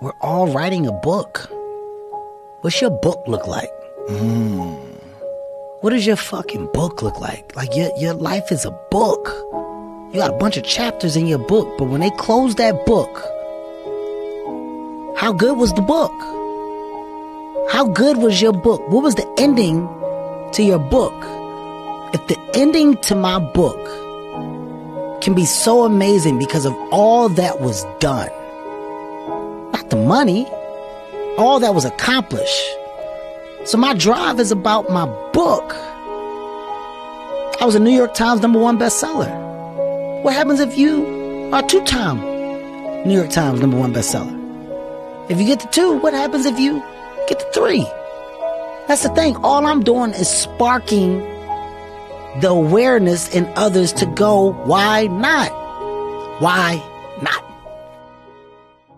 we're all writing a book. What's your book look like? Mm. What does your fucking book look like? Like your your life is a book. You got a bunch of chapters in your book, but when they close that book, how good was the book? How good was your book? What was the ending to your book? If the ending to my book can be so amazing because of all that was done, the money, all that was accomplished. So my drive is about my book. I was a New York Times number one bestseller. What happens if you are two time New York Times number one bestseller? If you get to two, what happens if you get to three? That's the thing. All I'm doing is sparking the awareness in others to go, why not? Why not?